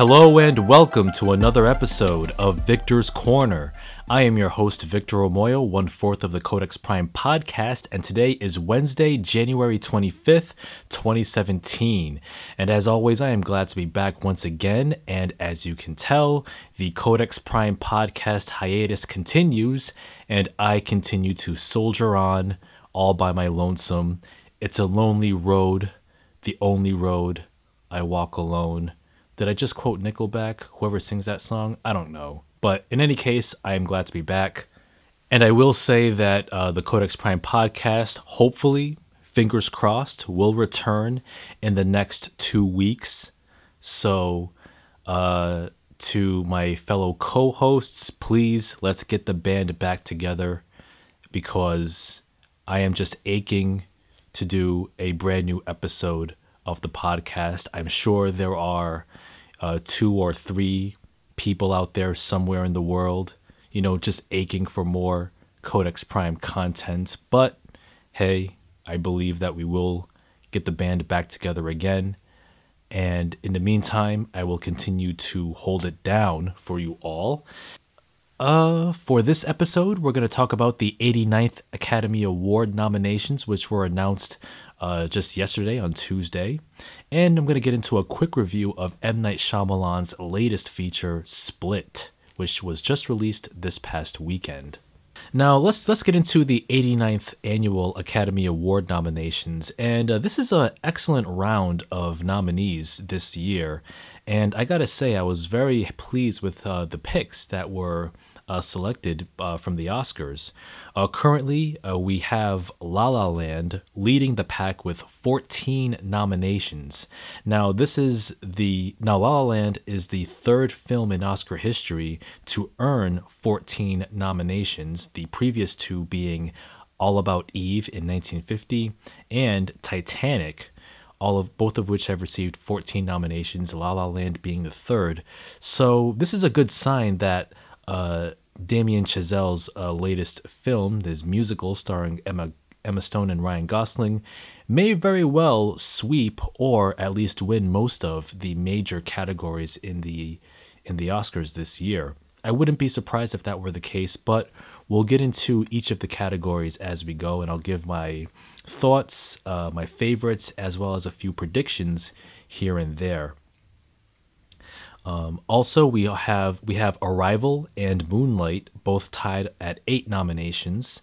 Hello and welcome to another episode of Victor's Corner. I am your host, Victor Omoyo, one fourth of the Codex Prime podcast, and today is Wednesday, January 25th, 2017. And as always, I am glad to be back once again. And as you can tell, the Codex Prime podcast hiatus continues, and I continue to soldier on all by my lonesome. It's a lonely road, the only road I walk alone. Did I just quote Nickelback? Whoever sings that song? I don't know. But in any case, I am glad to be back. And I will say that uh, the Codex Prime podcast, hopefully, fingers crossed, will return in the next two weeks. So, uh, to my fellow co hosts, please let's get the band back together because I am just aching to do a brand new episode of the podcast. I'm sure there are uh, two or three people out there somewhere in the world, you know, just aching for more Codex Prime content. But hey, I believe that we will get the band back together again. And in the meantime, I will continue to hold it down for you all. Uh, for this episode, we're going to talk about the 89th Academy Award nominations, which were announced uh, just yesterday on Tuesday. And I'm going to get into a quick review of M. Night Shyamalan's latest feature, Split, which was just released this past weekend. Now let's let's get into the 89th annual Academy Award nominations, and uh, this is an excellent round of nominees this year. And I gotta say, I was very pleased with uh, the picks that were uh, selected uh, from the Oscars. Uh, currently, uh, we have La La Land leading the pack with 14 nominations. Now, this is the now La La Land is the third film in Oscar history to earn 14 nominations. The previous two being All About Eve in 1950 and Titanic all of both of which have received 14 nominations, La La Land being the third. So this is a good sign that uh, Damien Chazelle's uh, latest film, this musical starring Emma Emma Stone and Ryan Gosling, may very well sweep or at least win most of the major categories in the in the Oscars this year. I wouldn't be surprised if that were the case, but we'll get into each of the categories as we go, and I'll give my thoughts, uh, my favorites, as well as a few predictions here and there. Um, also, we have we have Arrival and Moonlight both tied at eight nominations,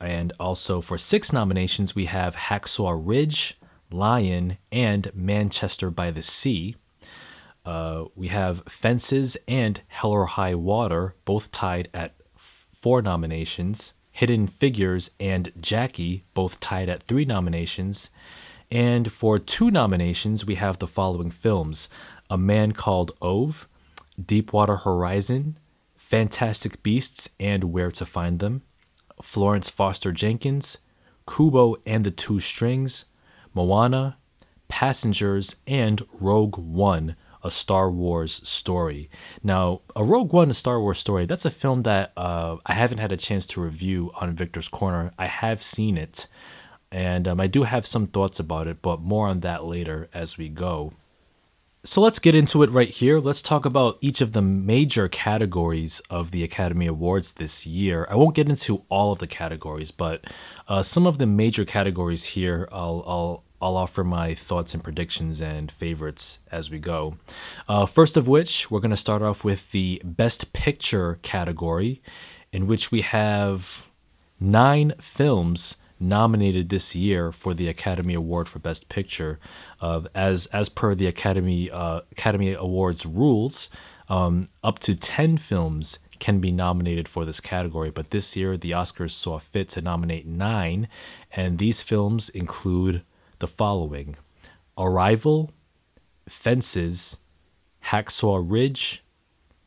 and also for six nominations we have Hacksaw Ridge, Lion, and Manchester by the Sea. Uh, we have Fences and Hell or High Water both tied at four nominations. Hidden Figures and Jackie both tied at three nominations. And for two nominations, we have the following films a Man Called Ove, Deepwater Horizon, Fantastic Beasts and Where to Find Them, Florence Foster Jenkins, Kubo and the Two Strings, Moana, Passengers, and Rogue One, a Star Wars story. Now, a Rogue One, a Star Wars story, that's a film that uh, I haven't had a chance to review on Victor's Corner. I have seen it, and um, I do have some thoughts about it, but more on that later as we go. So let's get into it right here. Let's talk about each of the major categories of the Academy Awards this year. I won't get into all of the categories, but uh, some of the major categories here, I'll, I'll, I'll offer my thoughts and predictions and favorites as we go. Uh, first of which, we're going to start off with the Best Picture category, in which we have nine films nominated this year for the Academy Award for Best Picture. Uh, as as per the Academy uh, Academy Awards rules, um, up to ten films can be nominated for this category. But this year, the Oscars saw fit to nominate nine, and these films include the following: Arrival, Fences, Hacksaw Ridge,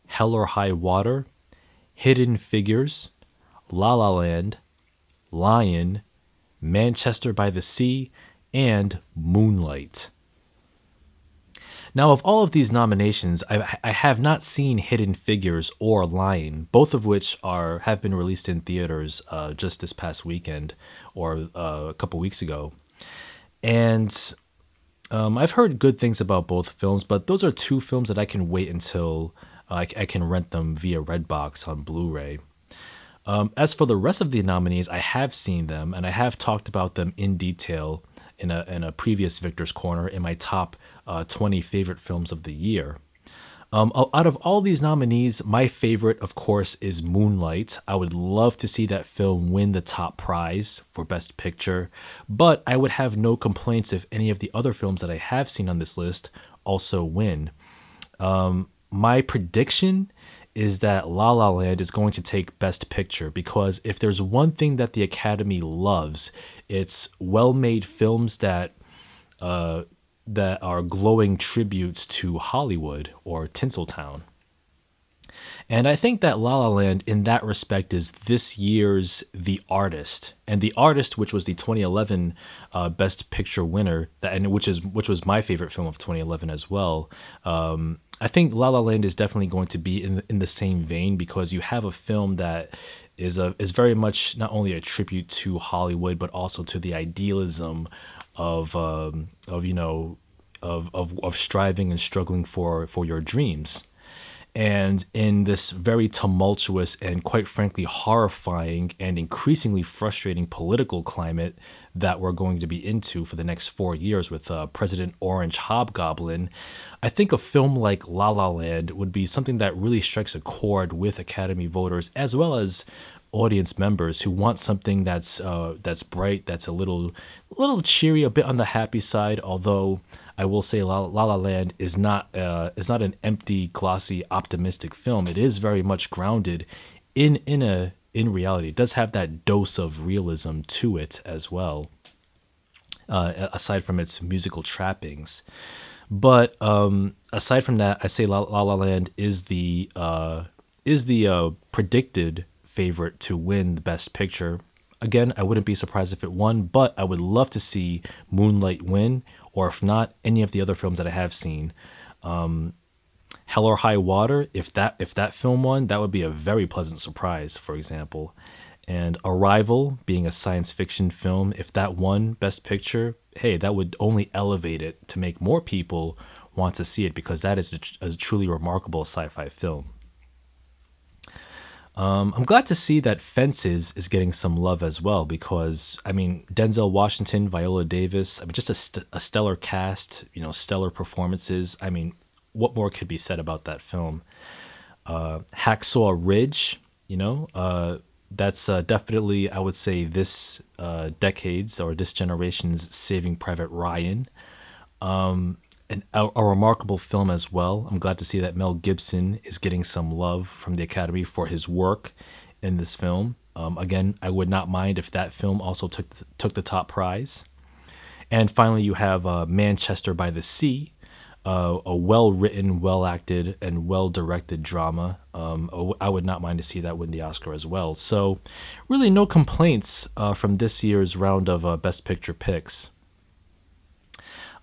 Hell or High Water, Hidden Figures, La La Land, Lion, Manchester by the Sea, and Moonlight. Now, of all of these nominations, I, I, have not seen Hidden Figures or Lion, both of which are have been released in theaters uh, just this past weekend or uh, a couple weeks ago. And Um, I've heard good things about both films, but those are two films that I can wait until uh, I, I, can rent them via Redbox on Blu ray. Um, as for the rest of the nominees, I have seen them and I have talked about them in detail in a, in a previous Victor's Corner in my top uh, 20 favorite films of the year. Um, out of all these nominees, my favorite, of course, is Moonlight. I would love to see that film win the top prize for Best Picture, but I would have no complaints if any of the other films that I have seen on this list also win. Um, my prediction is that La La Land is going to take Best Picture because if there's one thing that the Academy loves, it's well-made films that uh, that are glowing tributes to Hollywood or Tinseltown. And I think that La La Land, in that respect, is this year's The Artist, and The Artist, which was the 2011 uh, Best Picture winner, that and which is which was my favorite film of 2011 as well. Um, I think La La Land is definitely going to be in in the same vein because you have a film that is a is very much not only a tribute to Hollywood but also to the idealism of um, of you know of, of of striving and struggling for for your dreams. And in this very tumultuous and quite frankly horrifying and increasingly frustrating political climate that we're going to be into for the next four years with uh, President Orange Hobgoblin, I think a film like La La Land would be something that really strikes a chord with Academy voters as well as audience members who want something that's uh, that's bright, that's a little a little cheery, a bit on the happy side. Although I will say La La, La Land is not uh, is not an empty, glossy, optimistic film. It is very much grounded in in a in reality. It does have that dose of realism to it as well. Uh, aside from its musical trappings, but um, aside from that, I say La La, La Land is the uh, is the uh, predicted favorite to win the Best Picture. Again, I wouldn't be surprised if it won, but I would love to see Moonlight win, or if not, any of the other films that I have seen. Um, Hell or High Water, if that if that film won, that would be a very pleasant surprise. For example, and Arrival, being a science fiction film, if that won Best Picture, hey, that would only elevate it to make more people want to see it because that is a, a truly remarkable sci-fi film. Um, I'm glad to see that Fences is getting some love as well because I mean Denzel Washington, Viola Davis, I mean just a, st- a stellar cast, you know, stellar performances. I mean, what more could be said about that film? Uh, Hacksaw Ridge, you know, uh, that's uh, definitely I would say this uh, decade's or this generation's Saving Private Ryan. Um, an, a, a, remarkable film as well. I'm glad to see that Mel Gibson is getting some love from the Academy for his work in this film. Um, again, I would not mind if that film also took took the top prize. And finally, you have uh, Manchester by the Sea, uh, a well written, well acted, and well directed drama. Um, I would not mind to see that win the Oscar as well. So, really, no complaints uh, from this year's round of uh, Best Picture picks.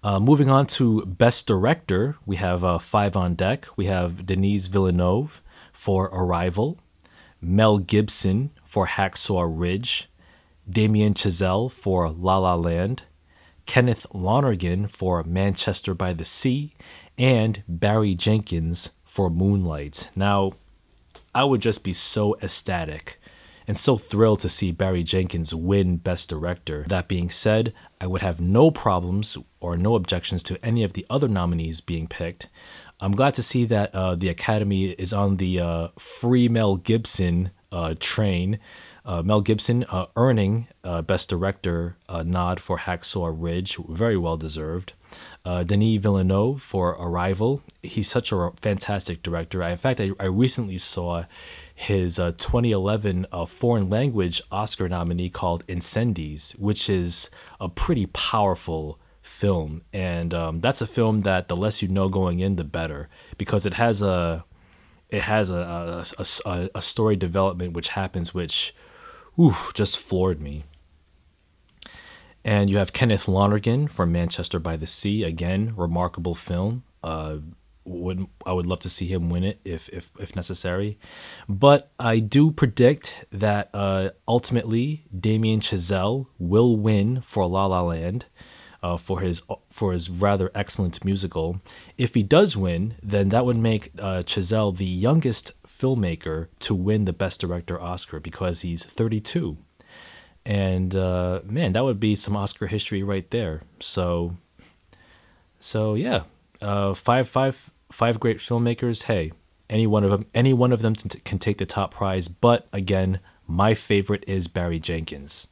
Uh, moving on to Best Director, we have uh, five on deck. We have Denis Villeneuve for Arrival, Mel Gibson for Hacksaw Ridge, Damien Chazelle for La La Land, Kenneth Lonergan for Manchester by the Sea, and Barry Jenkins for Moonlight. Now, I would just be so ecstatic and so thrilled to see Barry Jenkins win Best Director. That being said, I would have no problems or no objections to any of the other nominees being picked. I'm glad to see that uh, the Academy is on the uh, free Mel Gibson uh, train. Uh, Mel Gibson uh, earning uh, Best Director nod for Hacksaw Ridge, very well deserved. Denis Villeneuve for Arrival. He's such a fantastic director. I, in fact, I, I recently saw his uh, 2011 uh, foreign language Oscar nominee called Incendies, which is a pretty powerful film. And um, that's a film that the less you know going in, the better, because it has a it has a a, a, a story development which happens which, whew, just floored me. And you have Kenneth Lonergan from Manchester by the Sea, again, remarkable film. Uh, would I would love to see him win it if if if necessary, but I do predict that uh, ultimately Damien Chazelle will win for La La Land. uh, for his for his rather excellent musical. If he does win, then that would make uh, Chazelle the youngest filmmaker to win the Best Director Oscar because he's 32. And uh, man, that would be some Oscar history right there. So, so yeah, uh, five five five great filmmakers. Hey, any one of them, any one of them t- can take the top prize. But again, my favorite is Barry Jenkins.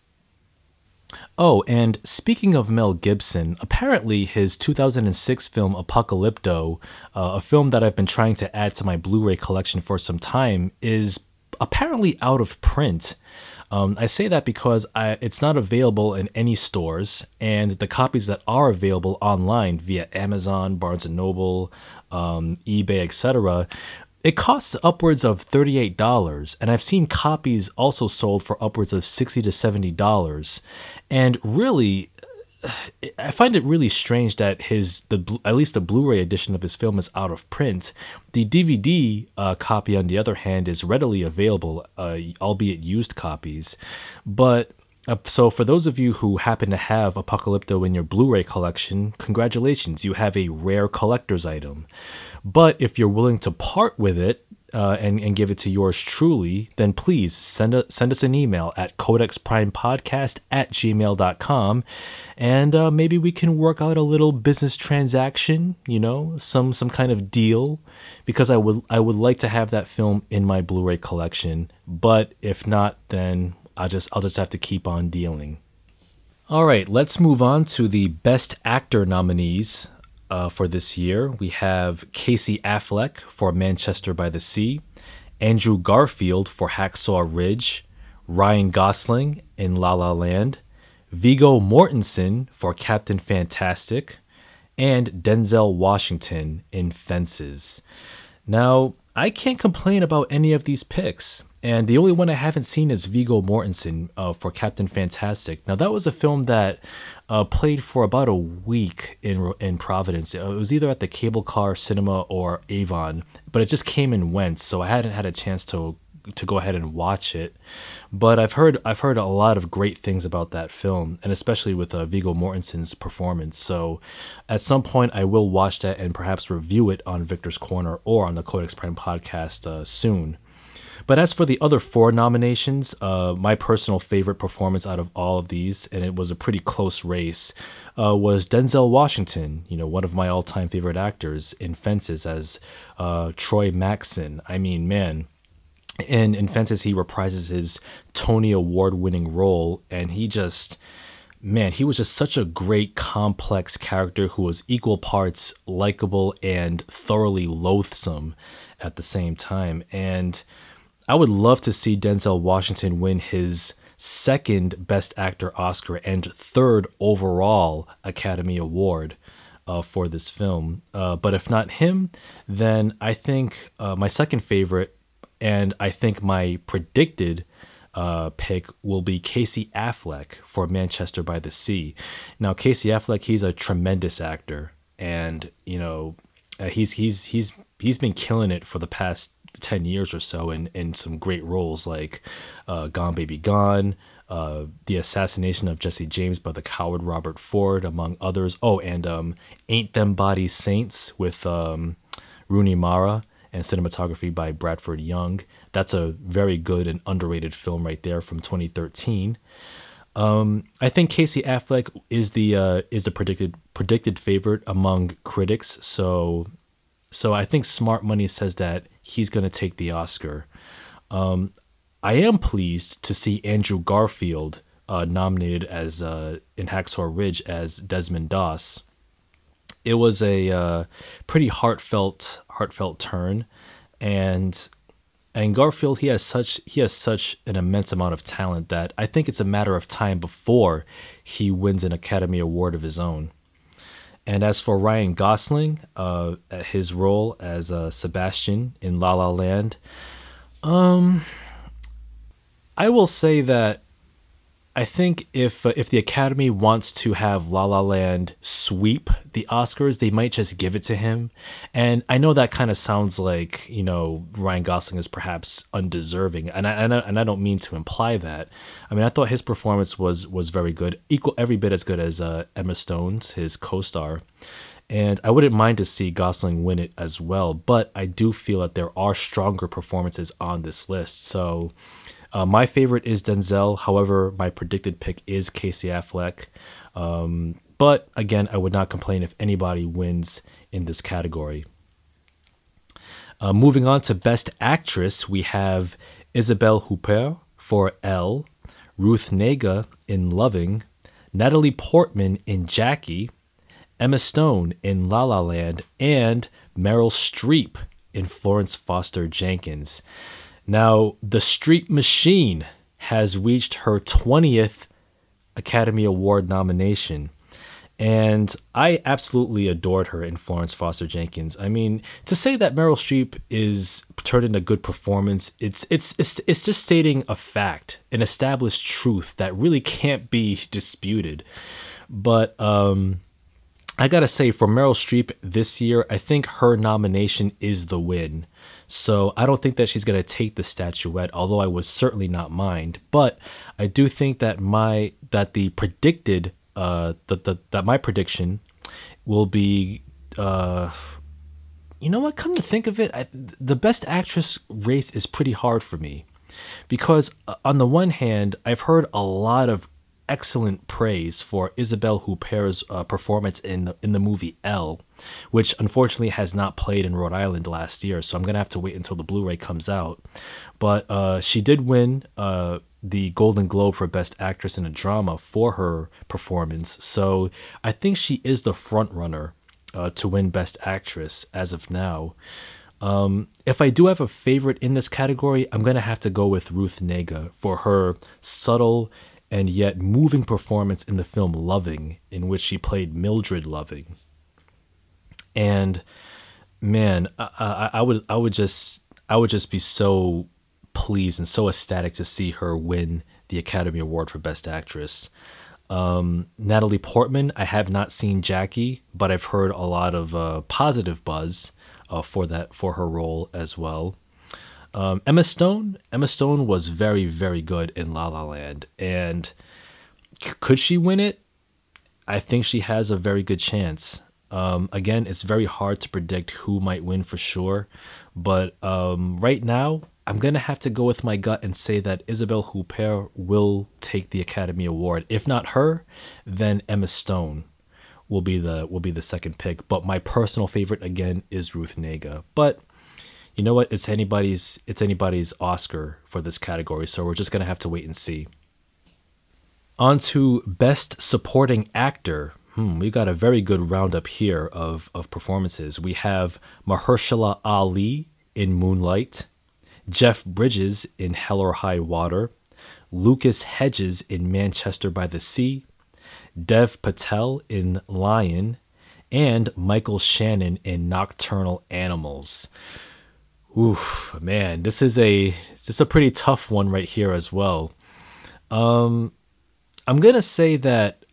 Oh, and speaking of Mel Gibson, apparently his 2006 film Apocalypto, uh, a film that I've been trying to add to my Blu ray collection for some time, is apparently out of print. Um, I say that because I, it's not available in any stores, and the copies that are available online via Amazon, Barnes and Noble, um, eBay, etc., it costs upwards of $38, and I've seen copies also sold for upwards of 60 to $70. And really, I find it really strange that his the at least the Blu-ray edition of his film is out of print. The DVD uh, copy, on the other hand, is readily available, uh, albeit used copies. But so for those of you who happen to have Apocalypto in your Blu-ray collection, congratulations, you have a rare collector's item. But if you're willing to part with it uh, and, and give it to yours truly, then please send, a, send us an email at codexprimepodcast at gmail.com and uh, maybe we can work out a little business transaction, you know, some some kind of deal because I would I would like to have that film in my Blu-ray collection, but if not then I'll just I'll just have to keep on dealing. All right, let's move on to the best actor nominees uh, for this year. We have Casey Affleck for Manchester by the Sea, Andrew Garfield for Hacksaw Ridge, Ryan Gosling in La La Land, Viggo Mortensen for Captain Fantastic, and Denzel Washington in Fences. Now, I can't complain about any of these picks. And the only one I haven't seen is Viggo Mortensen uh, for Captain Fantastic. Now that was a film that uh, played for about a week in in Providence. It was either at the Cable Car Cinema or Avon, but it just came and went, so I hadn't had a chance to to go ahead and watch it. But I've heard I've heard a lot of great things about that film, and especially with uh, Viggo Mortensen's performance. So at some point, I will watch that and perhaps review it on Victor's Corner or on the Codex Prime podcast uh, soon. But as for the other four nominations, uh, my personal favorite performance out of all of these, and it was a pretty close race, uh, was Denzel Washington. You know, one of my all-time favorite actors in Fences as uh, Troy Maxson. I mean, man. In, in Fences, he reprises his Tony Award winning role, and he just man, he was just such a great, complex character who was equal parts likable and thoroughly loathsome at the same time. And I would love to see Denzel Washington win his second Best Actor Oscar and third overall Academy Award uh, for this film. Uh, but if not him, then I think uh, my second favorite, and I think my predicted uh, pick will be Casey Affleck for Manchester by the Sea. Now, Casey Affleck, he's a tremendous actor, and you know, uh, he's he's he's he's been killing it for the past 10 years or so in, in some great roles like uh, Gone Baby Gone, uh, The Assassination of Jesse James by the coward Robert Ford, among others. Oh, and um, Ain't Them Body Saints with um, Rooney Mara and cinematography by Bradford Young. That's a very good and underrated film right there from 2013. Um, I think Casey Affleck is the uh, is the predicted predicted favorite among critics. So so I think Smart Money says that he's going to take the Oscar. Um, I am pleased to see Andrew Garfield uh, nominated as uh, in Hacksaw Ridge as Desmond Doss. It was a uh, pretty heartfelt heartfelt turn, and and Garfield he has such he has such an immense amount of talent that I think it's a matter of time before he wins an Academy Award of his own. And as for Ryan Gosling, uh, his role as uh, Sebastian in La La Land, um, I will say that I think if uh, if the Academy wants to have La La Land sweep the Oscars, they might just give it to him. And I know that kind of sounds like you know Ryan Gosling is perhaps undeserving, and I, and I and I don't mean to imply that. I mean I thought his performance was was very good, equal every bit as good as uh, Emma Stone's, his co-star. And I wouldn't mind to see Gosling win it as well, but I do feel that there are stronger performances on this list. So uh, my favorite is Denzel. However, my predicted pick is Casey Affleck. Um, but again, I would not complain if anybody wins in this category. Uh, moving on to Best Actress, we have Isabelle Huppert for Elle, Ruth Negga in Loving, Natalie Portman in Jackie, Emma Stone in La La Land, and Meryl Streep in Florence Foster Jenkins. Now, the Streep Machine has reached her 20th Academy Award nomination. And I absolutely adored her in Florence Foster Jenkins. I mean, to say that Meryl Streep is turned a good performance, it's it's it's it's just stating a fact, an established truth that really can't be disputed. But um I gotta say, for Meryl Streep this year, I think her nomination is the win. So I don't think that she's to take the statuette, although I would certainly not mind. But I do think that my that the predicted uh that the, that my prediction will be uh you know what come to think of it I, the best actress race is pretty hard for me because uh, on the one hand i've heard a lot of excellent praise for Isabelle Huppert's uh, performance in the, in the movie Elle, which unfortunately has not played in Rhode Island last year. So I'm gonna have to wait until the Blu-ray comes out. But uh, she did win uh, the Golden Globe for Best Actress in a Drama for her performance. So I think she is the front runner uh, to win Best Actress as of now. Um, if I do have a favorite in this category, I'm gonna have to go with Ruth Negga for her subtle and yet moving performance in the film Loving, in which she played Mildred Loving. And man, I, I, I would I would just I would just be so pleased and so ecstatic to see her win the Academy Award for Best Actress. Um, Natalie Portman, I have not seen Jackie, but I've heard a lot of uh, positive buzz uh, for that for her role as well. Um, Emma Stone, Emma Stone was very, very good in La La Land, and c- could she win it? I think she has a very good chance. Um, again, it's very hard to predict who might win for sure, but um, right now, I'm gonna have to go with my gut and say that Isabelle Huppert will take the Academy Award. If not her, then Emma Stone will be the will be the second pick. But my personal favorite again is Ruth Negga. But you know what? It's anybody's it's anybody's Oscar for this category, so we're just gonna have to wait and see. On to Best Supporting Actor. Hmm, we got a very good roundup here of, of performances. We have Mahershala Ali in Moonlight, Jeff Bridges in Hell or High Water, Lucas Hedges in Manchester by the Sea, Dev Patel in Lion, and Michael Shannon in Nocturnal Animals. Oof, man, this is a this is a pretty tough one right here as well. Um, I'm gonna say that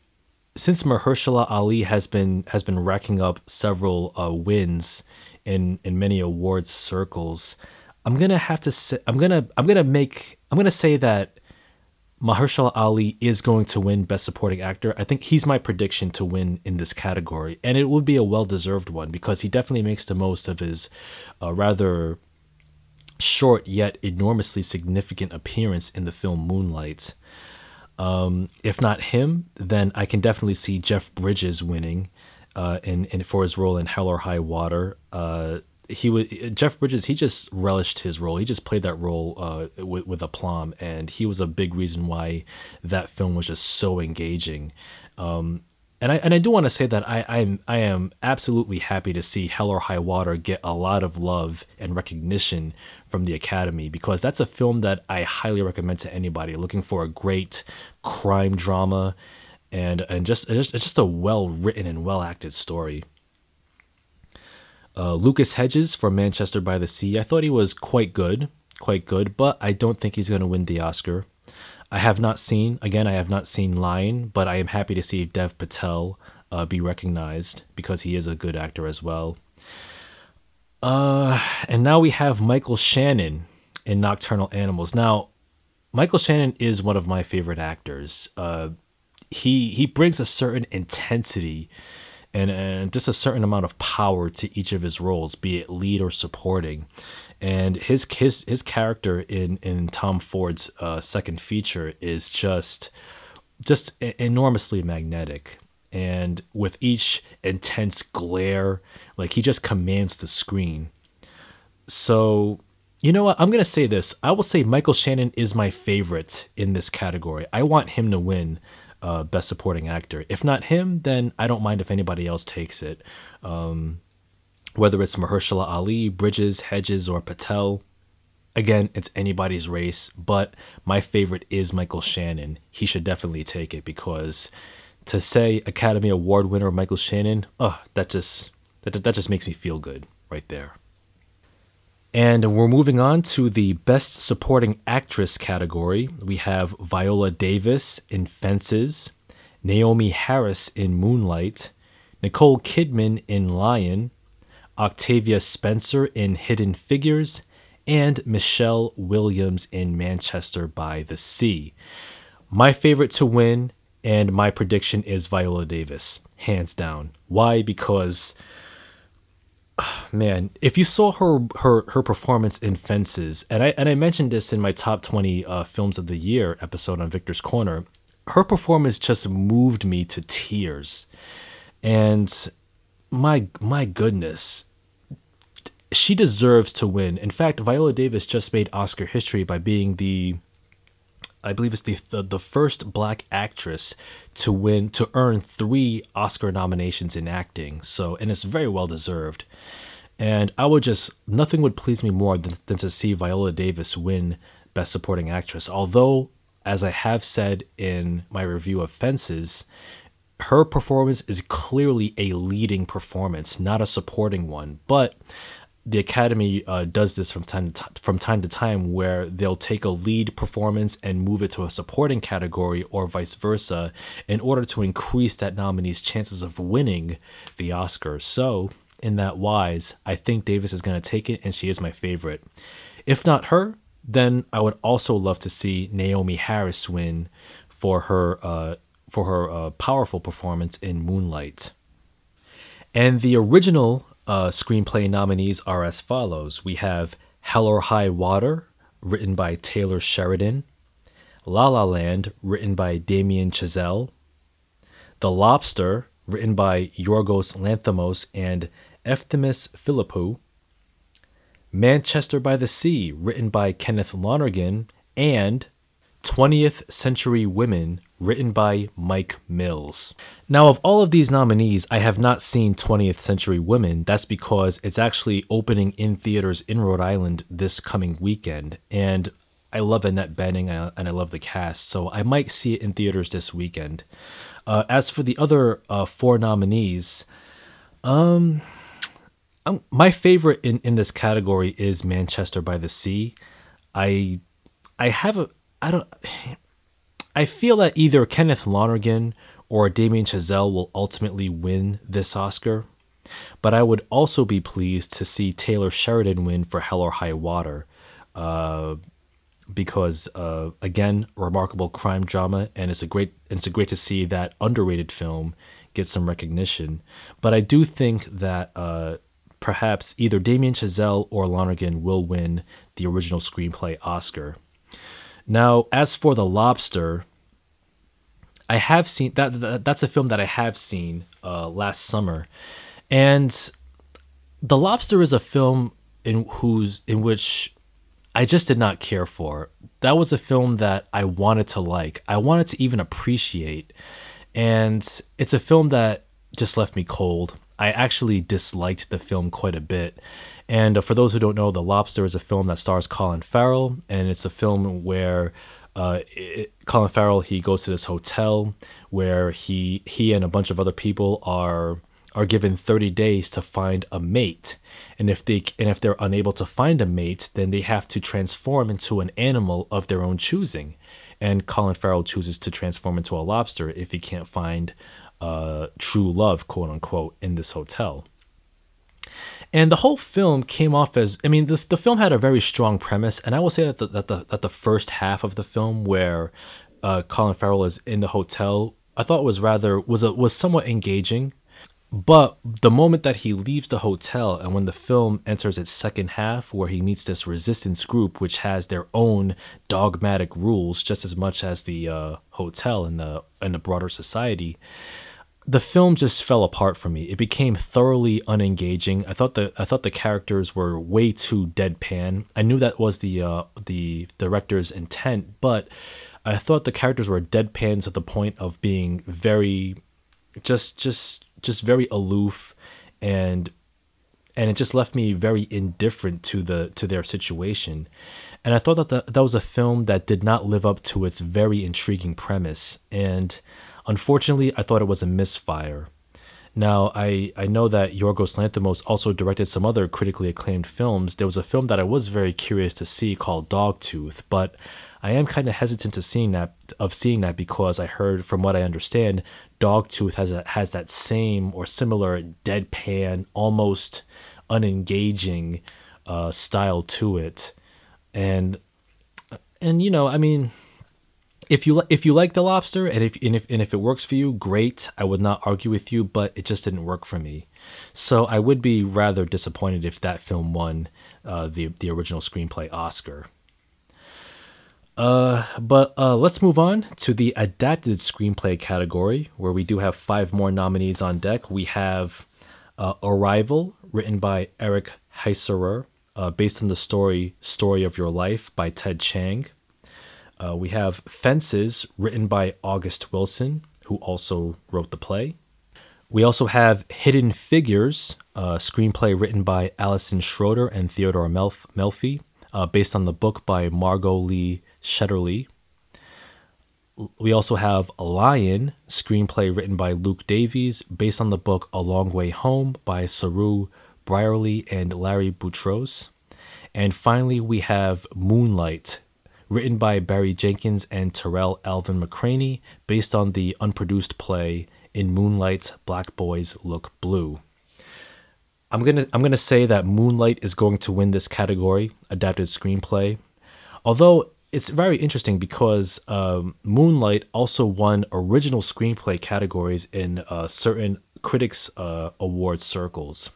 since Mahershala Ali has been has been racking up several uh, wins in in many awards circles, I'm gonna have to say I'm gonna I'm gonna make I'm gonna say that Mahershala Ali is going to win Best Supporting Actor. I think he's my prediction to win in this category, and it would be a well deserved one because he definitely makes the most of his uh, rather short yet enormously significant appearance in the film Moonlight. Um, if not him, then I can definitely see Jeff Bridges winning uh, in, in for his role in Hell or High Water. Uh, he was Jeff Bridges. He just relished his role. He just played that role uh, with, with aplomb, and he was a big reason why that film was just so engaging. Um, and I and I do want to say that I I'm I am absolutely happy to see Hell or High Water get a lot of love and recognition from the Academy because that's a film that I highly recommend to anybody looking for a great crime drama and and just it's just a well written and well acted story. Uh, Lucas Hedges from Manchester by the Sea. I thought he was quite good, quite good, but I don't think he's going to win the Oscar. I have not seen, again, I have not seen Lion, but I am happy to see Dev Patel uh, be recognized because he is a good actor as well. Uh, and now we have Michael Shannon in Nocturnal Animals. Now, Michael Shannon is one of my favorite actors. Uh, he he brings a certain intensity and, and just a certain amount of power to each of his roles, be it lead or supporting. And his his his character in in Tom Ford's uh, second feature is just just enormously magnetic. And with each intense glare, like he just commands the screen. So you know what? I'm going to say this. I will say Michael Shannon is my favorite in this category. I want him to win uh, Best Supporting Actor. If not him, then I don't mind if anybody else takes it. Um, whether it's Mahershala Ali, Bridges, Hedges, or Patel. Again, it's anybody's race, but my favorite is Michael Shannon. He should definitely take it because to say Academy Award winner Michael Shannon, oh, that just that, that just makes me feel good right there. And we're moving on to the Best Supporting Actress category. We have Viola Davis in Fences, Naomie Harris in Moonlight, Nicole Kidman in Lion, Octavia Spencer in Hidden Figures, and Michelle Williams in Manchester by the Sea. My favorite to win, and my prediction is Viola Davis, hands down. Why? Because man, if you saw her her her performance in Fences, and I and I mentioned this in my top twenty uh, films of the year episode on Victor's Corner, her performance just moved me to tears, and my my goodness, she deserves to win. In fact, Viola Davis just made Oscar history by being the I believe it's the, the, the first black actress to win to earn three Oscar nominations in acting. So and it's very well deserved. And I would just nothing would please me more than, than to see Viola Davis win Best Supporting Actress. Although, as I have said in my review of Fences, her performance is clearly a leading performance, not a supporting one. But the Academy uh, does this from time to t- from time to time, where they'll take a lead performance and move it to a supporting category, or vice versa, in order to increase that nominee's chances of winning the Oscar. So, in that wise, I think Davis is going to take it, and she is my favorite. If not her, then I would also love to see Naomie Harris win for her uh, for her uh, powerful performance in Moonlight. And the original uh, screenplay nominees are as follows. We have Hell or High Water, written by Taylor Sheridan, La La Land, written by Damien Chazelle, The Lobster, written by Yorgos Lanthimos and Efthimis Filippou, Manchester by the Sea, written by Kenneth Lonergan, and 20th Century Women, written by Mike Mills. Now, of all of these nominees, I have not seen 20th Century Women. That's because it's actually opening in theaters in Rhode Island this coming weekend. And I love Annette Bening and I love the cast, so I might see it in theaters this weekend. Uh, as for the other uh, four nominees, um, um, my favorite in, in this category is Manchester by the Sea. I I have a I don't I feel that either Kenneth Lonergan or Damien Chazelle will ultimately win this Oscar, but I would also be pleased to see Taylor Sheridan win for Hell or High Water, uh, because uh, again, remarkable crime drama, and it's a great it's a great to see that underrated film get some recognition. But I do think that uh, perhaps either Damien Chazelle or Lonergan will win the original screenplay Oscar. Now, as for The Lobster, I have seen that, that that's a film that I have seen uh, last summer, and The Lobster is a film in whose in which I just did not care for. That was a film that I wanted to like. I wanted to even appreciate, and it's a film that just left me cold. I actually disliked the film quite a bit. And uh, for those who don't know, The Lobster is a film that stars Colin Farrell, and it's a film where uh, it, Colin Farrell he goes to this hotel where he he and a bunch of other people are are given 30 days to find a mate. And if they and if they're unable to find a mate, then they have to transform into an animal of their own choosing. and Colin Farrell chooses to transform into a lobster if he can't find uh, true love, quote unquote, in this hotel. And the whole film came off as I mean, the, the film had a very strong premise, and I will say that the, that the, that the first half of the film, where uh, Colin Farrell is in the hotel, I thought was rather was a, was somewhat engaging. But the moment that he leaves the hotel and when the film enters its second half, where he meets this resistance group, which has their own dogmatic rules just as much as the uh, hotel and the and the broader society, the film just fell apart for me. It became thoroughly unengaging. I thought the I thought the characters were way too deadpan. I knew that was the uh, the director's intent, but I thought the characters were deadpan to the point of being very, just just just very aloof, and and it just left me very indifferent to the to their situation. And I thought that the, that was a film that did not live up to its very intriguing premise and Unfortunately, I thought it was a misfire. Now, I, I know that Yorgos Lanthimos also directed some other critically acclaimed films. There was a film that I was very curious to see called Dogtooth, but I am kind of hesitant to seeing that of seeing that because I heard from what I understand, Dogtooth has a, has that same or similar deadpan, almost unengaging uh, style to it, and and you know, I mean, if you if you like the lobster and if and if and if it works for you, great. I would not argue with you, but it just didn't work for me. So I would be rather disappointed if that film won uh, the the original screenplay Oscar. Uh, but uh, let's move on to the adapted screenplay category, where we do have five more nominees on deck. We have uh, Arrival, written by Eric Heisserer, uh, based on the story Story of Your Life by Ted Chiang. Uh, we have Fences, written by August Wilson, who also wrote the play. We also have Hidden Figures, a screenplay written by Alison Schroeder and Theodore Melf- Melfi, uh, based on the book by Margot Lee Shetterly. We also have Lion, screenplay written by Luke Davies, based on the book A Long Way Home by Saroo Brierley and Larry Buttrose. And finally, we have Moonlight, written by Barry Jenkins and Terrell Alvin McCraney, based on the unproduced play In Moonlight, Black Boys Look Blue. I'm gonna I'm gonna say that Moonlight is going to win this category, adapted screenplay. Although it's very interesting because um, Moonlight also won original screenplay categories in uh, certain critics uh, award circles.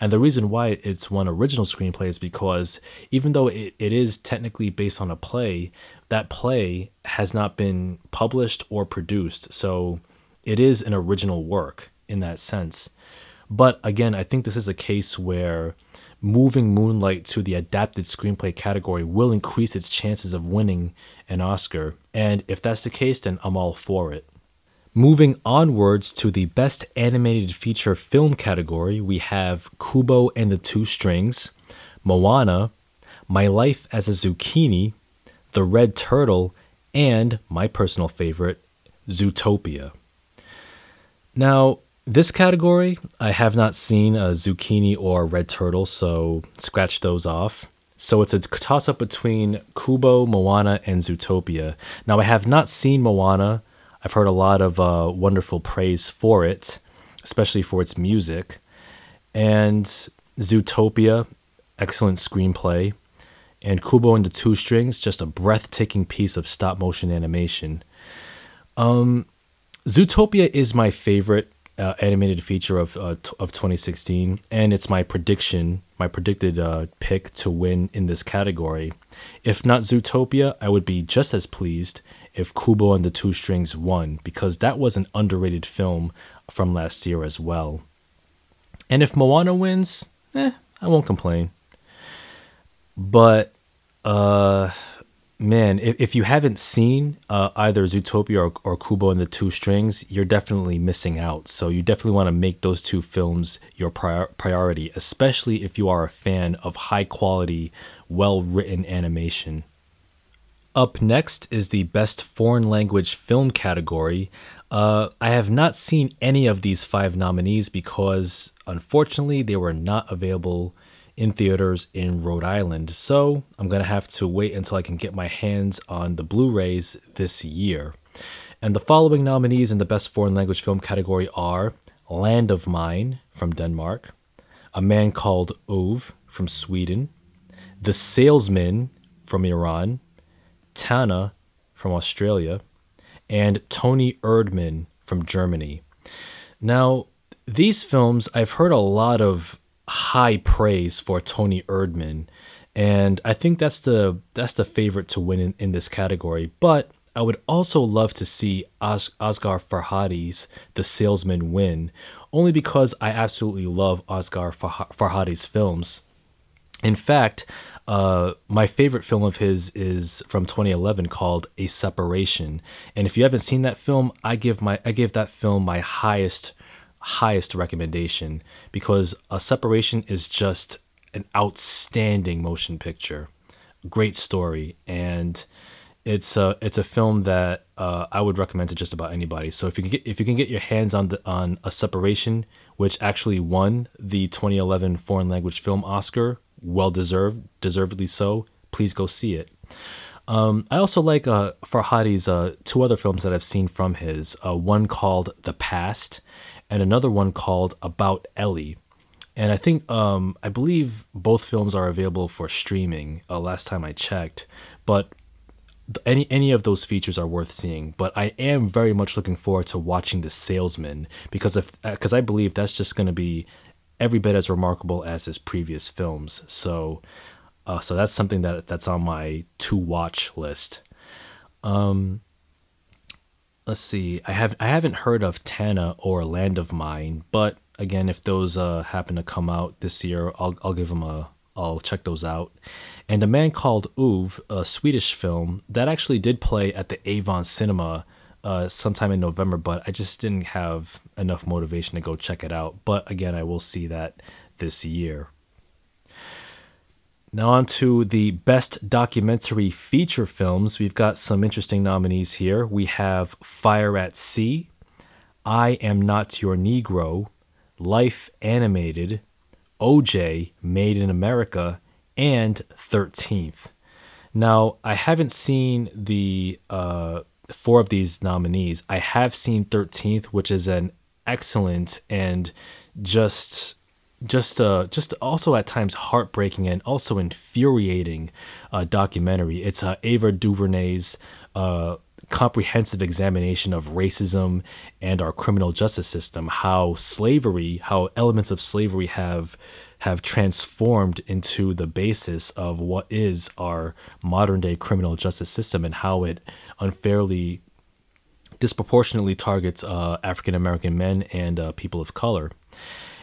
And the reason why it's won original screenplay is because even though it, it is technically based on a play, that play has not been published or produced. So it is an original work in that sense. But again, I think this is a case where moving Moonlight to the adapted screenplay category will increase its chances of winning an Oscar. And if that's the case, then I'm all for it. Moving onwards to the Best Animated Feature Film category, we have Kubo and the Two Strings, Moana, My Life as a Zucchini, The Red Turtle, and my personal favorite, Zootopia. Now, this category, I have not seen a zucchini or red turtle, so scratch those off. So it's a toss up between Kubo, Moana, and Zootopia. Now, I have not seen Moana, I've heard a lot of uh, wonderful praise for it, especially for its music. And Zootopia, excellent screenplay. And Kubo and the Two Strings, just a breathtaking piece of stop motion animation. Um, Zootopia is my favorite uh, animated feature of uh, t- of 2016, and it's my prediction, my predicted uh, pick to win in this category. If not Zootopia, I would be just as pleased if Kubo and the Two Strings won, because that was an underrated film from last year as well. And if Moana wins, eh, I won't complain. But, uh, man, if, if you haven't seen uh, either Zootopia or, or Kubo and the Two Strings, you're definitely missing out. So you definitely want to make those two films your prior- priority, especially if you are a fan of high quality, well written animation. Up next is the Best Foreign Language Film category. Uh, I have not seen any of these five nominees because, unfortunately, they were not available in theaters in Rhode Island. So I'm going to have to wait until I can get my hands on the Blu rays this year. And the following nominees in the Best Foreign Language Film category are Land of Mine from Denmark, A Man Called Ove from Sweden, The Salesman from Iran, Tanna from Australia, and Tony Erdmann from Germany. Now, these films, I've heard a lot of high praise for Tony Erdmann, and I think that's the that's the favorite to win in, in this category. But I would also love to see Os- Asghar Farhadi's The Salesman win, only because I absolutely love Farh- Farhadi's films. In fact, uh, my favorite film of his is from 2011 called A Separation, and if you haven't seen that film, I give my I give that film my highest highest recommendation because A Separation is just an outstanding motion picture, great story, and it's a it's a film that uh, I would recommend to just about anybody. So if you can get if you can get your hands on the on A Separation, which actually won the 2011 Foreign Language Film Oscar, well deserved, deservedly so. Please go see it. Um, I also like uh, Farhadi's uh, two other films that I've seen from his. Uh, one called The Past, and another one called About Ellie. And I think, um, I believe both films are available for streaming. Uh, last time I checked, but any any of those features are worth seeing. But I am very much looking forward to watching The Salesman because if because uh, I believe that's just going to be every bit as remarkable as his previous films. So, uh, so that's something that that's on my to watch list. Um, let's see. I have I haven't heard of Tanna or Land of Mine, but again, if those uh, happen to come out this year, I'll I'll give them a I'll check those out. And a man called Ove, a Swedish film that actually did play at the Avon Cinema uh, sometime in November, but I just didn't have enough motivation to go check it out. But again, I will see that this year. Now, on to the best documentary feature films. We've got some interesting nominees here. We have Fire at Sea, I Am Not Your Negro, Life Animated, OJ, Made in America, and 13th. Now, I haven't seen the uh, four of these nominees. I have seen 13th, which is an excellent and just just uh just also at times heartbreaking and also infuriating uh, documentary. It's uh, Ava DuVernay's uh, comprehensive examination of racism and our criminal justice system, how slavery, how elements of slavery have have transformed into the basis of what is our modern day criminal justice system and how it unfairly disproportionately targets uh, African American men and uh, people of color.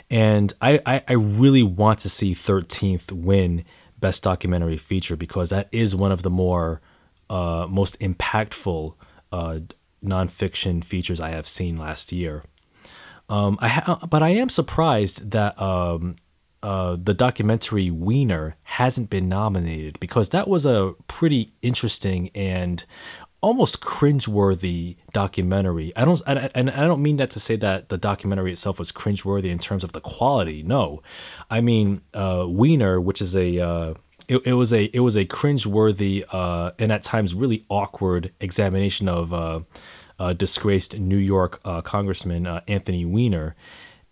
And I, I, I really want to see 13th win Best Documentary Feature because that is one of the more uh, most impactful uh, nonfiction features I have seen last year. Um, I ha- but I am surprised that um, uh, the documentary Weiner hasn't been nominated because that was a pretty interesting and almost cringeworthy documentary. I don't, and I don't mean that to say that the documentary itself was cringeworthy in terms of the quality. No, I mean uh, Weiner, which is a uh, it, it was a it was a cringeworthy uh, and at times really awkward examination of uh, uh, disgraced New York uh, Congressman uh, Anthony Weiner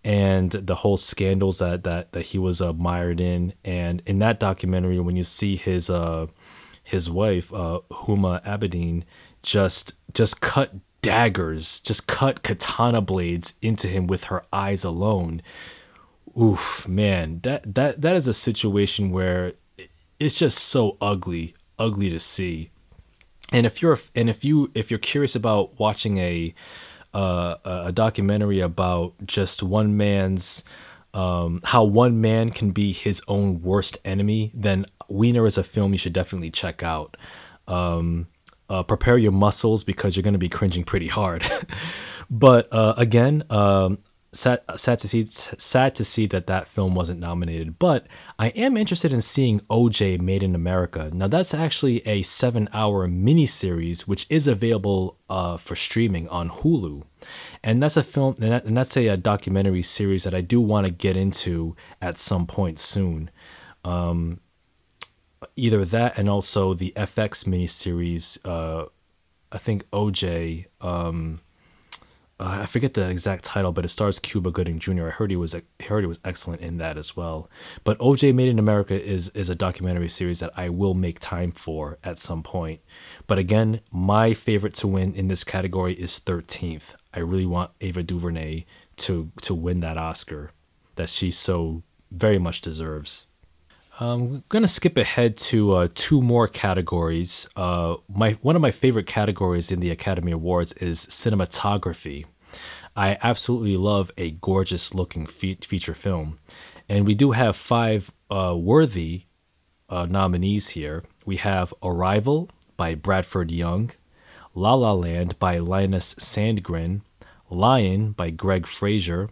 and the whole scandals that that that he was mired in. And in that documentary, when you see his uh, his wife uh, Huma Abedin just just cut daggers, just cut katana blades into him with her eyes alone. Oof, man, that that that is a situation where it's just so ugly, ugly to see. And if you're and if you if you're curious about watching a uh, a documentary about just one man's um, how one man can be his own worst enemy, then Weiner is a film you should definitely check out. Um, uh, prepare your muscles because you're going to be cringing pretty hard. but uh, again, um, sad, sad to see sad to see that that film wasn't nominated. But I am interested in seeing OJ Made in America. Now that's actually a seven-hour miniseries which is available uh, for streaming on Hulu, and that's a film and, that, and that's a, a, documentary series that I do want to get into at some point soon. Um, either that and also the FX miniseries. Uh, I think OJ. Um, uh, I forget the exact title, but it stars Cuba Gooding Jr. I heard he was I heard he was excellent in that as well. But OJ Made in America is is a documentary series that I will make time for at some point. But again, my favorite to win in this category is 13th. I really want Ava DuVernay to to win that Oscar that she so very much deserves. I'm gonna skip ahead to uh, two more categories. Uh, my one of my favorite categories in the Academy Awards is cinematography. I absolutely love a gorgeous looking fe- feature film, and we do have five uh, worthy uh, nominees here. We have Arrival by Bradford Young, La La Land by Linus Sandgren, Lion by Greig Fraser,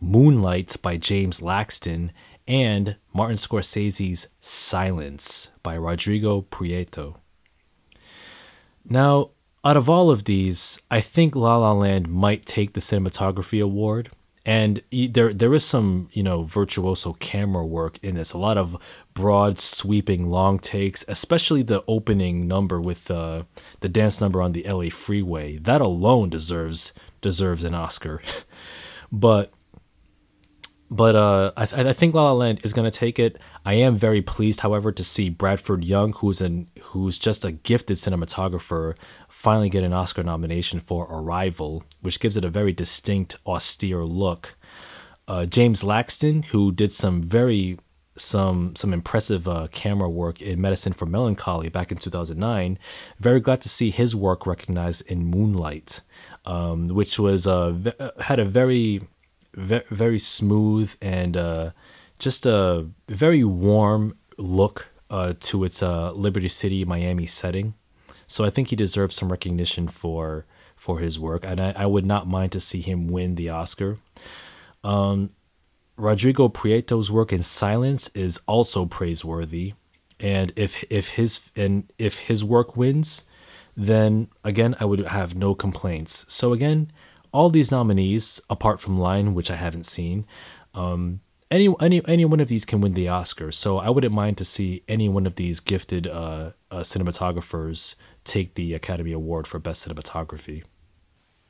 Moonlight by James Laxton, and Martin Scorsese's Silence by Rodrigo Prieto. Now, out of all of these, I think La La Land might take the cinematography award. And there, there is some, you know, virtuoso camera work in this. A lot of broad, sweeping, long takes, especially the opening number with uh, the dance number on the LA freeway. That alone deserves deserves an Oscar. but but uh, I, th- I think La La Land is going to take it. I am very pleased, however, to see Bradford Young, who's an who's just a gifted cinematographer, finally get an Oscar nomination for Arrival, which gives it a very distinct, austere look. Uh, James Laxton, who did some very some some impressive uh, camera work in Medicine for Melancholy back in 2009. Very glad to see his work recognized in Moonlight, um, which was uh, had a very very smooth and uh, just a very warm look uh, to its uh, Liberty City, Miami setting. So I think he deserves some recognition for for his work, and I, I would not mind to see him win the Oscar. Um, Rodrigo Prieto's work in Silence is also praiseworthy, and if if his and if his work wins, then again I would have no complaints. So again, all these nominees, apart from Lion, which I haven't seen, um, any any any one of these can win the Oscar. So I wouldn't mind to see any one of these gifted uh, uh, cinematographers take the Academy Award for Best Cinematography.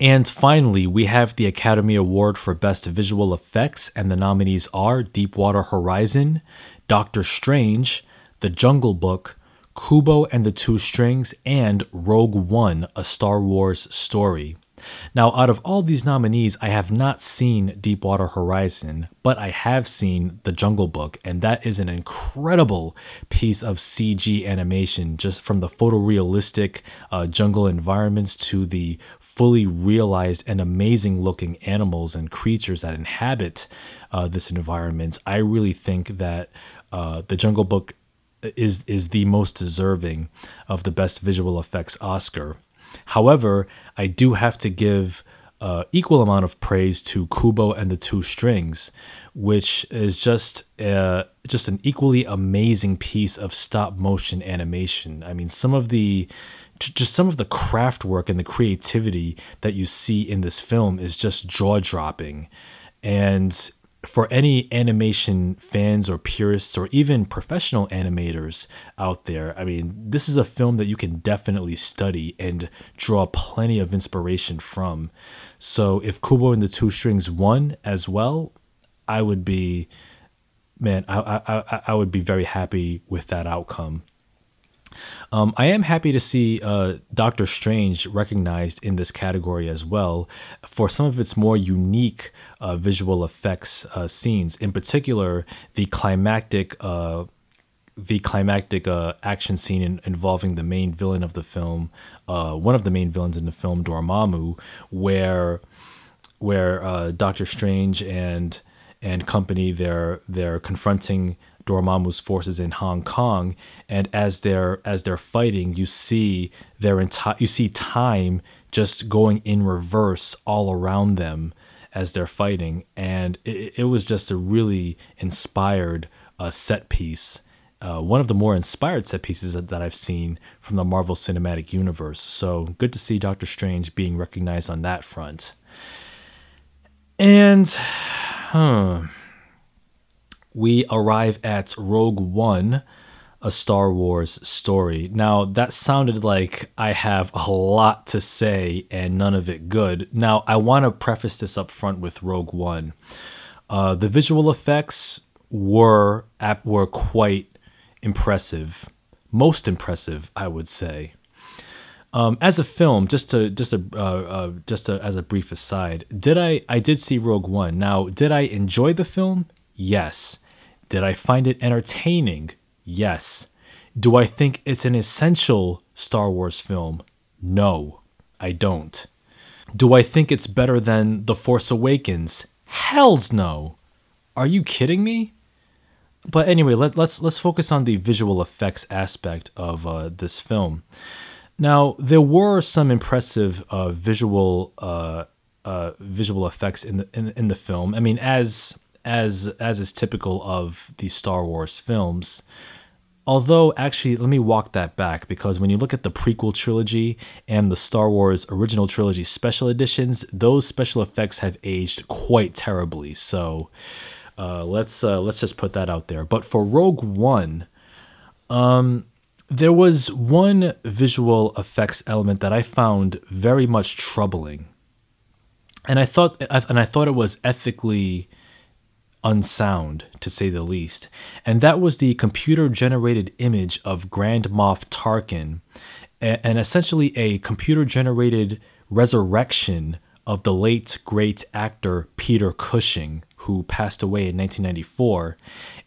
And finally, we have the Academy Award for Best Visual Effects, and the nominees are Deepwater Horizon, Doctor Strange, The Jungle Book, Kubo and the Two Strings, and Rogue One, a Star Wars story. Now, out of all these nominees, I have not seen Deepwater Horizon, but I have seen The Jungle Book, and that is an incredible piece of CG animation, just from the photorealistic uh, jungle environments to the fully realized and amazing looking animals and creatures that inhabit uh, this environment. I really think that uh, The Jungle Book is is the most deserving of the best visual effects Oscar. However, I do have to give uh, equal amount of praise to Kubo and the Two Strings, which is just uh, just an equally amazing piece of stop motion animation. I mean, some of the just some of the craft work and the creativity that you see in this film is just jaw dropping, and for any animation fans or purists or even professional animators out there, I mean, this is a film that you can definitely study and draw plenty of inspiration from. So if Kubo and the Two Strings won as well, I would be, man, I, I, I would be very happy with that outcome. Um, I am happy to see uh, Doctor Strange recognized in this category as well for some of its more unique uh, visual effects uh, scenes. In particular, the climactic. Uh, the climactic uh, action scene in, involving the main villain of the film, uh, one of the main villains in the film, Dormammu, where where Doctor Strange and and company they're they're confronting Dormammu's forces in Hong Kong, and as they're as they're fighting, you see their entire you see time just going in reverse all around them as they're fighting, and it, it was just a really inspired uh, set piece. Uh, one of the more inspired set pieces that, that I've seen from the Marvel Cinematic Universe. So good to see Doctor Strange being recognized on that front. And, huh we arrive at Rogue One, a Star Wars story. Now, that sounded like I have a lot to say and none of it good. Now, I want to preface this up front with Rogue One. Uh, the visual effects were were quite impressive, most impressive, I would say. Um, as a film, just to just a uh, uh, just a, as a brief aside, did I I did see Rogue One. Now, did I enjoy the film? Yes. Did I find it entertaining? Yes. Do I think it's an essential Star Wars film? No, I don't. Do I think it's better than The Force Awakens? Hells no. Are you kidding me? But anyway, let, us let's, let's focus on the visual effects aspect of uh, this film. Now, there were some impressive uh, visual uh, uh visual effects in the in, in the film. I mean, as as as is typical of these Star Wars films. Although, actually, let me walk that back because when you look at the prequel trilogy and the Star Wars original trilogy special editions, those special effects have aged quite terribly. So uh, let's uh, let's just put that out there. But for Rogue One, um, there was one visual effects element that I found very much troubling, and I thought and I thought it was ethically unsound, to say the least. And that was the computer generated image of Grand Moff Tarkin, and essentially a computer generated resurrection of the late great actor Peter Cushing, who passed away in 1994.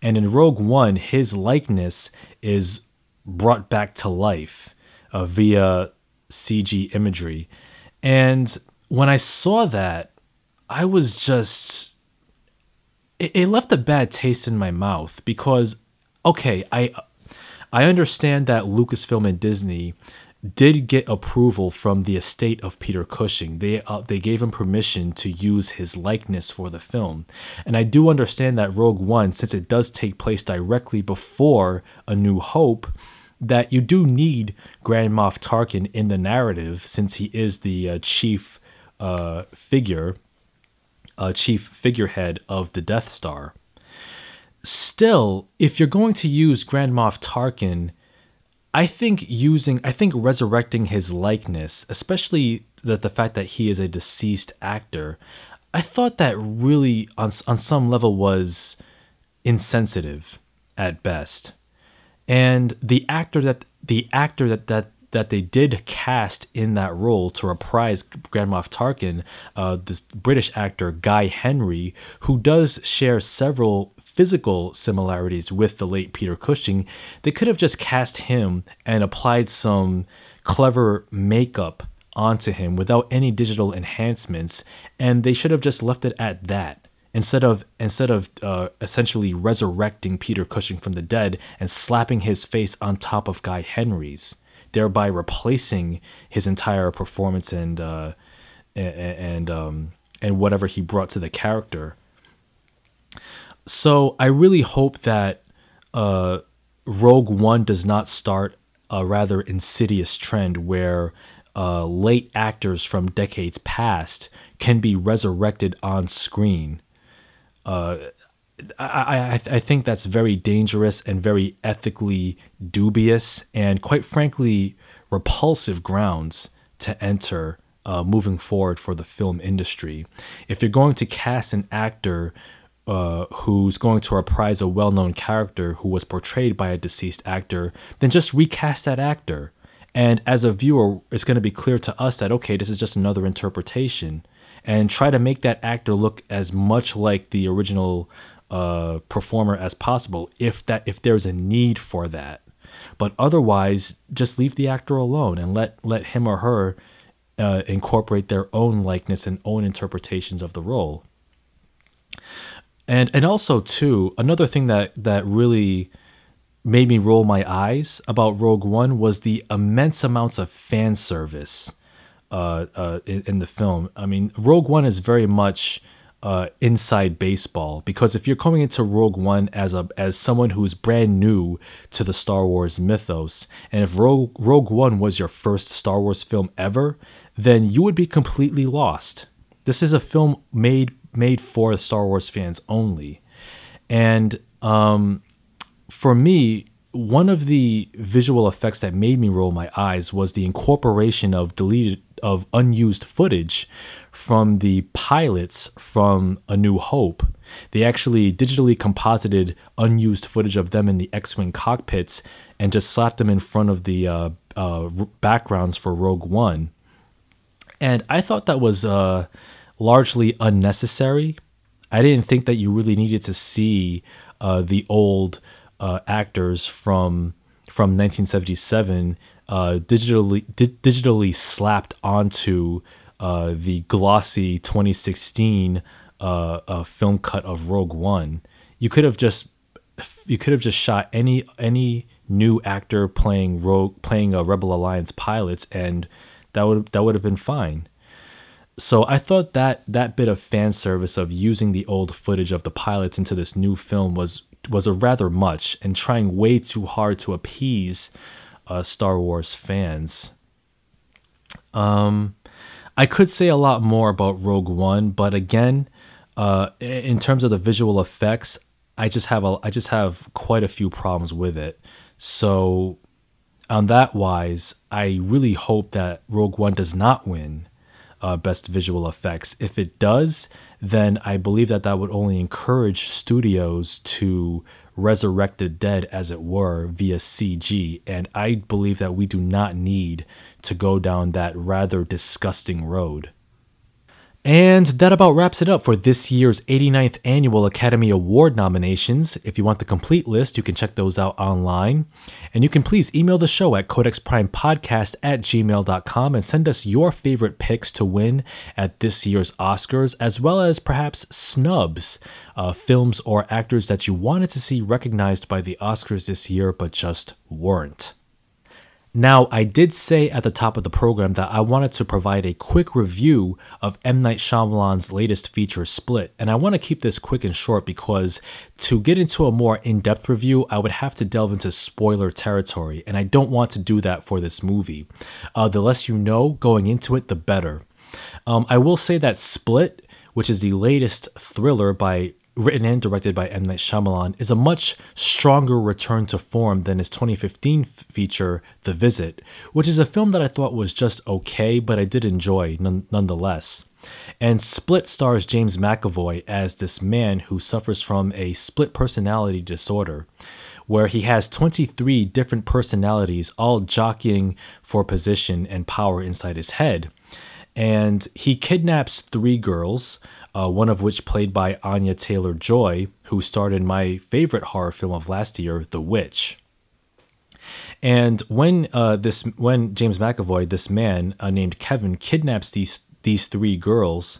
And in Rogue One, his likeness is brought back to life uh, via CG imagery. And when I saw that, I was just it, it left a bad taste in my mouth because okay, I I understand that Lucasfilm and Disney did get approval from the estate of Peter Cushing. They uh, they gave him permission to use his likeness for the film. And I do understand that Rogue One since it does take place directly before A New Hope that you do need Grand Moff Tarkin in the narrative since he is the uh, chief uh, figure uh, chief figurehead of the Death Star. Still, if you're going to use Grand Moff Tarkin, I think using, I think resurrecting his likeness, especially that the fact that he is a deceased actor, I thought that really, on on some level, was insensitive at best. And the actor that the actor that that that they did cast in that role to reprise Grand Moff Tarkin, uh, this British actor Guy Henry, who does share several physical similarities with the late Peter Cushing, they could have just cast him and applied some clever makeup onto him without any digital enhancements, and they should have just left it at that instead of instead of uh, essentially resurrecting Peter Cushing from the dead and slapping his face on top of Guy Henry's thereby replacing his entire performance and uh, and um, and whatever he brought to the character. So I really hope that uh, Rogue One does not start a rather insidious trend where uh, late actors from decades past can be resurrected on screen. Uh, I, I, I think that's very dangerous and very ethically dubious and quite frankly repulsive grounds to enter uh, moving forward for the film industry. If you're going to cast an actor uh, who's going to reprise a well known character who was portrayed by a deceased actor, then just recast that actor. And as a viewer, it's going to be clear to us that, okay, this is just another interpretation. And try to make that actor look as much like the original performer as possible if that if there's a need for that. But otherwise, just leave the actor alone and let let him or her uh, incorporate their own likeness and own interpretations of the role. And and also too, another thing that that really made me roll my eyes about Rogue One was the immense amounts of fan service uh, uh, in, in, the film. I mean, Rogue One is very much uh, inside baseball because if you're coming into Rogue One as a as someone who's brand new to the Star Wars mythos, and if Rogue Rogue One was your first Star Wars film ever, then you would be completely lost. This is a film made made for Star Wars fans only, and Um, for me, one of the visual effects that made me roll my eyes was the incorporation of deleted of unused footage from the pilots from A New Hope. They actually digitally composited unused footage of them in the X-wing cockpits and just slapped them in front of the uh, uh, backgrounds for Rogue One. And I thought that was uh, largely unnecessary. I didn't think that you really needed to see uh, the old uh, actors from from 1977 uh, digitally di- digitally slapped onto uh, the glossy 2016 uh, uh, film cut of Rogue One. You could have just you could have just shot any any new actor playing Rogue playing a Rebel Alliance pilots, and that would that would have been fine. So I thought that that bit of fan service of using the old footage of the pilots into this new film was was a rather much and trying way too hard to appease uh, Star Wars fans. Um, I could say a lot more about Rogue One, but again, uh, in terms of the visual effects, I just have a I just have quite a few problems with it. So, on that wise, I really hope that Rogue One does not win uh, best visual effects. If it does, then I believe that that would only encourage studios to resurrect the dead, as it were, via CG. And I believe that we do not need to go down that rather disgusting road. And that about wraps it up for this year's 89th Annual Academy Award nominations. If you want the complete list, you can check those out online. And you can please email the show at codexprimepodcast at gmail.com and send us your favorite picks to win at this year's Oscars, as well as perhaps snubs, uh, films or actors that you wanted to see recognized by the Oscars this year but just weren't. Now, I did say at the top of the program that I wanted to provide a quick review of M. Night Shyamalan's latest feature, Split, and I want to keep this quick and short because to get into a more in depth review, I would have to delve into spoiler territory, and I don't want to do that for this movie. Uh, the less you know going into it, the better. Um, I will say that Split, which is the latest thriller by written and directed by M. Night Shyamalan, is a much stronger return to form than his 2015 f- feature, The Visit, which is a film that I thought was just okay, but I did enjoy none- nonetheless. And Split stars James McAvoy as this man who suffers from a split personality disorder, where he has 23 different personalities all jockeying for position and power inside his head. And he kidnaps three girls, uh, one of which played by Anya Taylor Joy, who starred in my favorite horror film of last year, The Witch. And when uh, this when James McAvoy, this man uh, named Kevin, kidnaps these these three girls,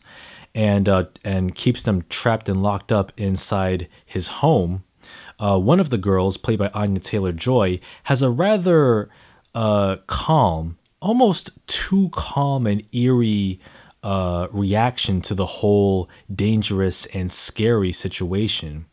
and uh, and keeps them trapped and locked up inside his home, uh, one of the girls, played by Anya Taylor Joy, has a rather uh, calm, almost too calm and eerie uh, reaction to the whole dangerous and scary situation.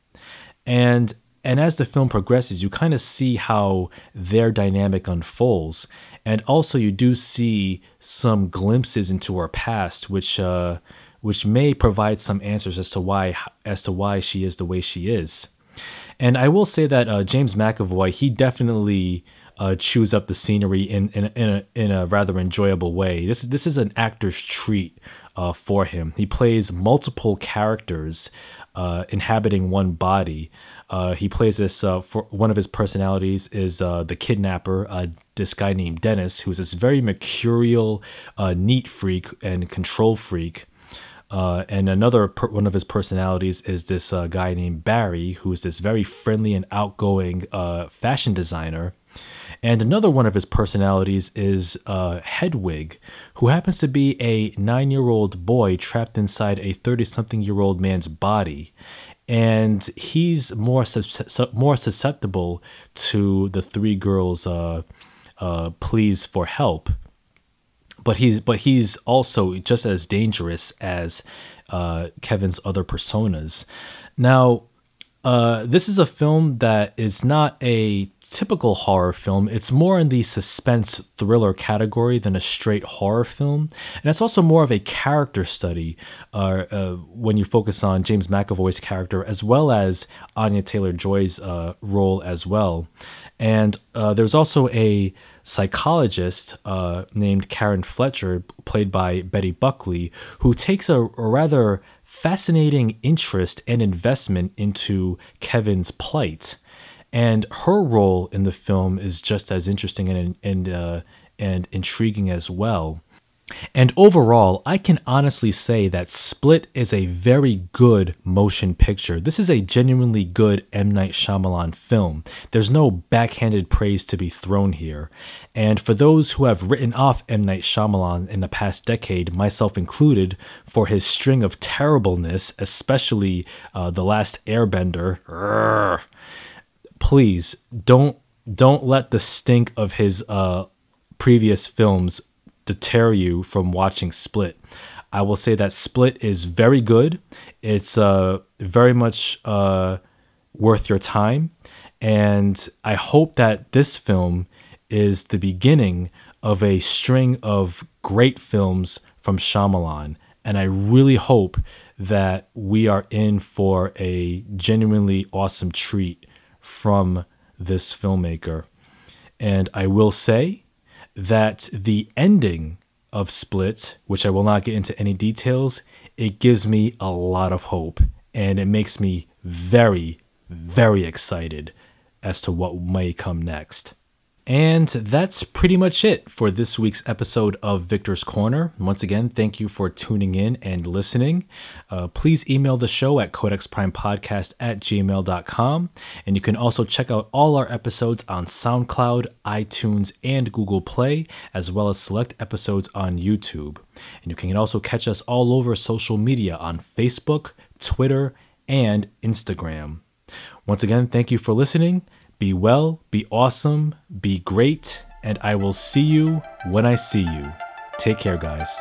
And and as the film progresses, you kind of see how their dynamic unfolds, and also you do see some glimpses into her past, which uh, which may provide some answers as to why as to why she is the way she is. And I will say that uh, James McAvoy, he definitely uh, chews up the scenery in in, in, a, in a rather enjoyable way. This this is an actor's treat uh, for him. He plays multiple characters uh, inhabiting one body. Uh, he plays this uh, for one of his personalities is uh, the kidnapper, uh, this guy named Dennis, who's this very mercurial, neat freak and control freak. and another per- one of his personalities is this guy named Barry, who's this very friendly and outgoing fashion designer. And another one of his personalities is uh, Hedwig, who happens to be a nine year old boy trapped inside a 30 something year old man's body. And he's more, sus- more susceptible to the three girls' uh, uh, pleas for help. But he's but he's also just as dangerous as uh, Kevin's other personas. Now, uh, this is a film that is not a typical horror film. It's more in the suspense thriller category than a straight horror film. And it's also more of a character study uh, uh, when you focus on James McAvoy's character as well as Anya Taylor Joy's uh, role as well. And uh, there's also a psychologist uh, named Karen Fletcher, played by Betty Buckley, who takes a, a rather fascinating interest and investment into Kevin's plight and her role in the film is just as interesting and and uh, and intriguing as well. And overall, I can honestly say that Split is a very good motion picture. This is a genuinely good M. Night Shyamalan film. There's no backhanded praise to be thrown here. And for those who have written off M. Night Shyamalan in the past decade, myself included, for his string of terribleness, especially uh, The Last Airbender, please don't don't let the stink of his uh, previous films deter you from watching Split. I will say that Split is very good. It's uh, very much uh, worth your time. And I hope that this film is the beginning of a string of great films from Shyamalan. And I really hope that we are in for a genuinely awesome treat from this filmmaker. And I will say that the ending of Split, which I will not get into any details, it gives me a lot of hope and it makes me very, very excited as to what may come next. And that's pretty much it for this week's episode of Victor's Corner. Once again, thank you for tuning in and listening. Uh, please email the show at codexprimepodcast at gmail.com. And you can also check out all our episodes on SoundCloud, iTunes, and Google Play, as well as select episodes on YouTube. And you can also catch us all over social media on Facebook, Twitter, and Instagram. Once again, thank you for listening be well, be awesome, be great, and I will see you when I see you. Take care, guys.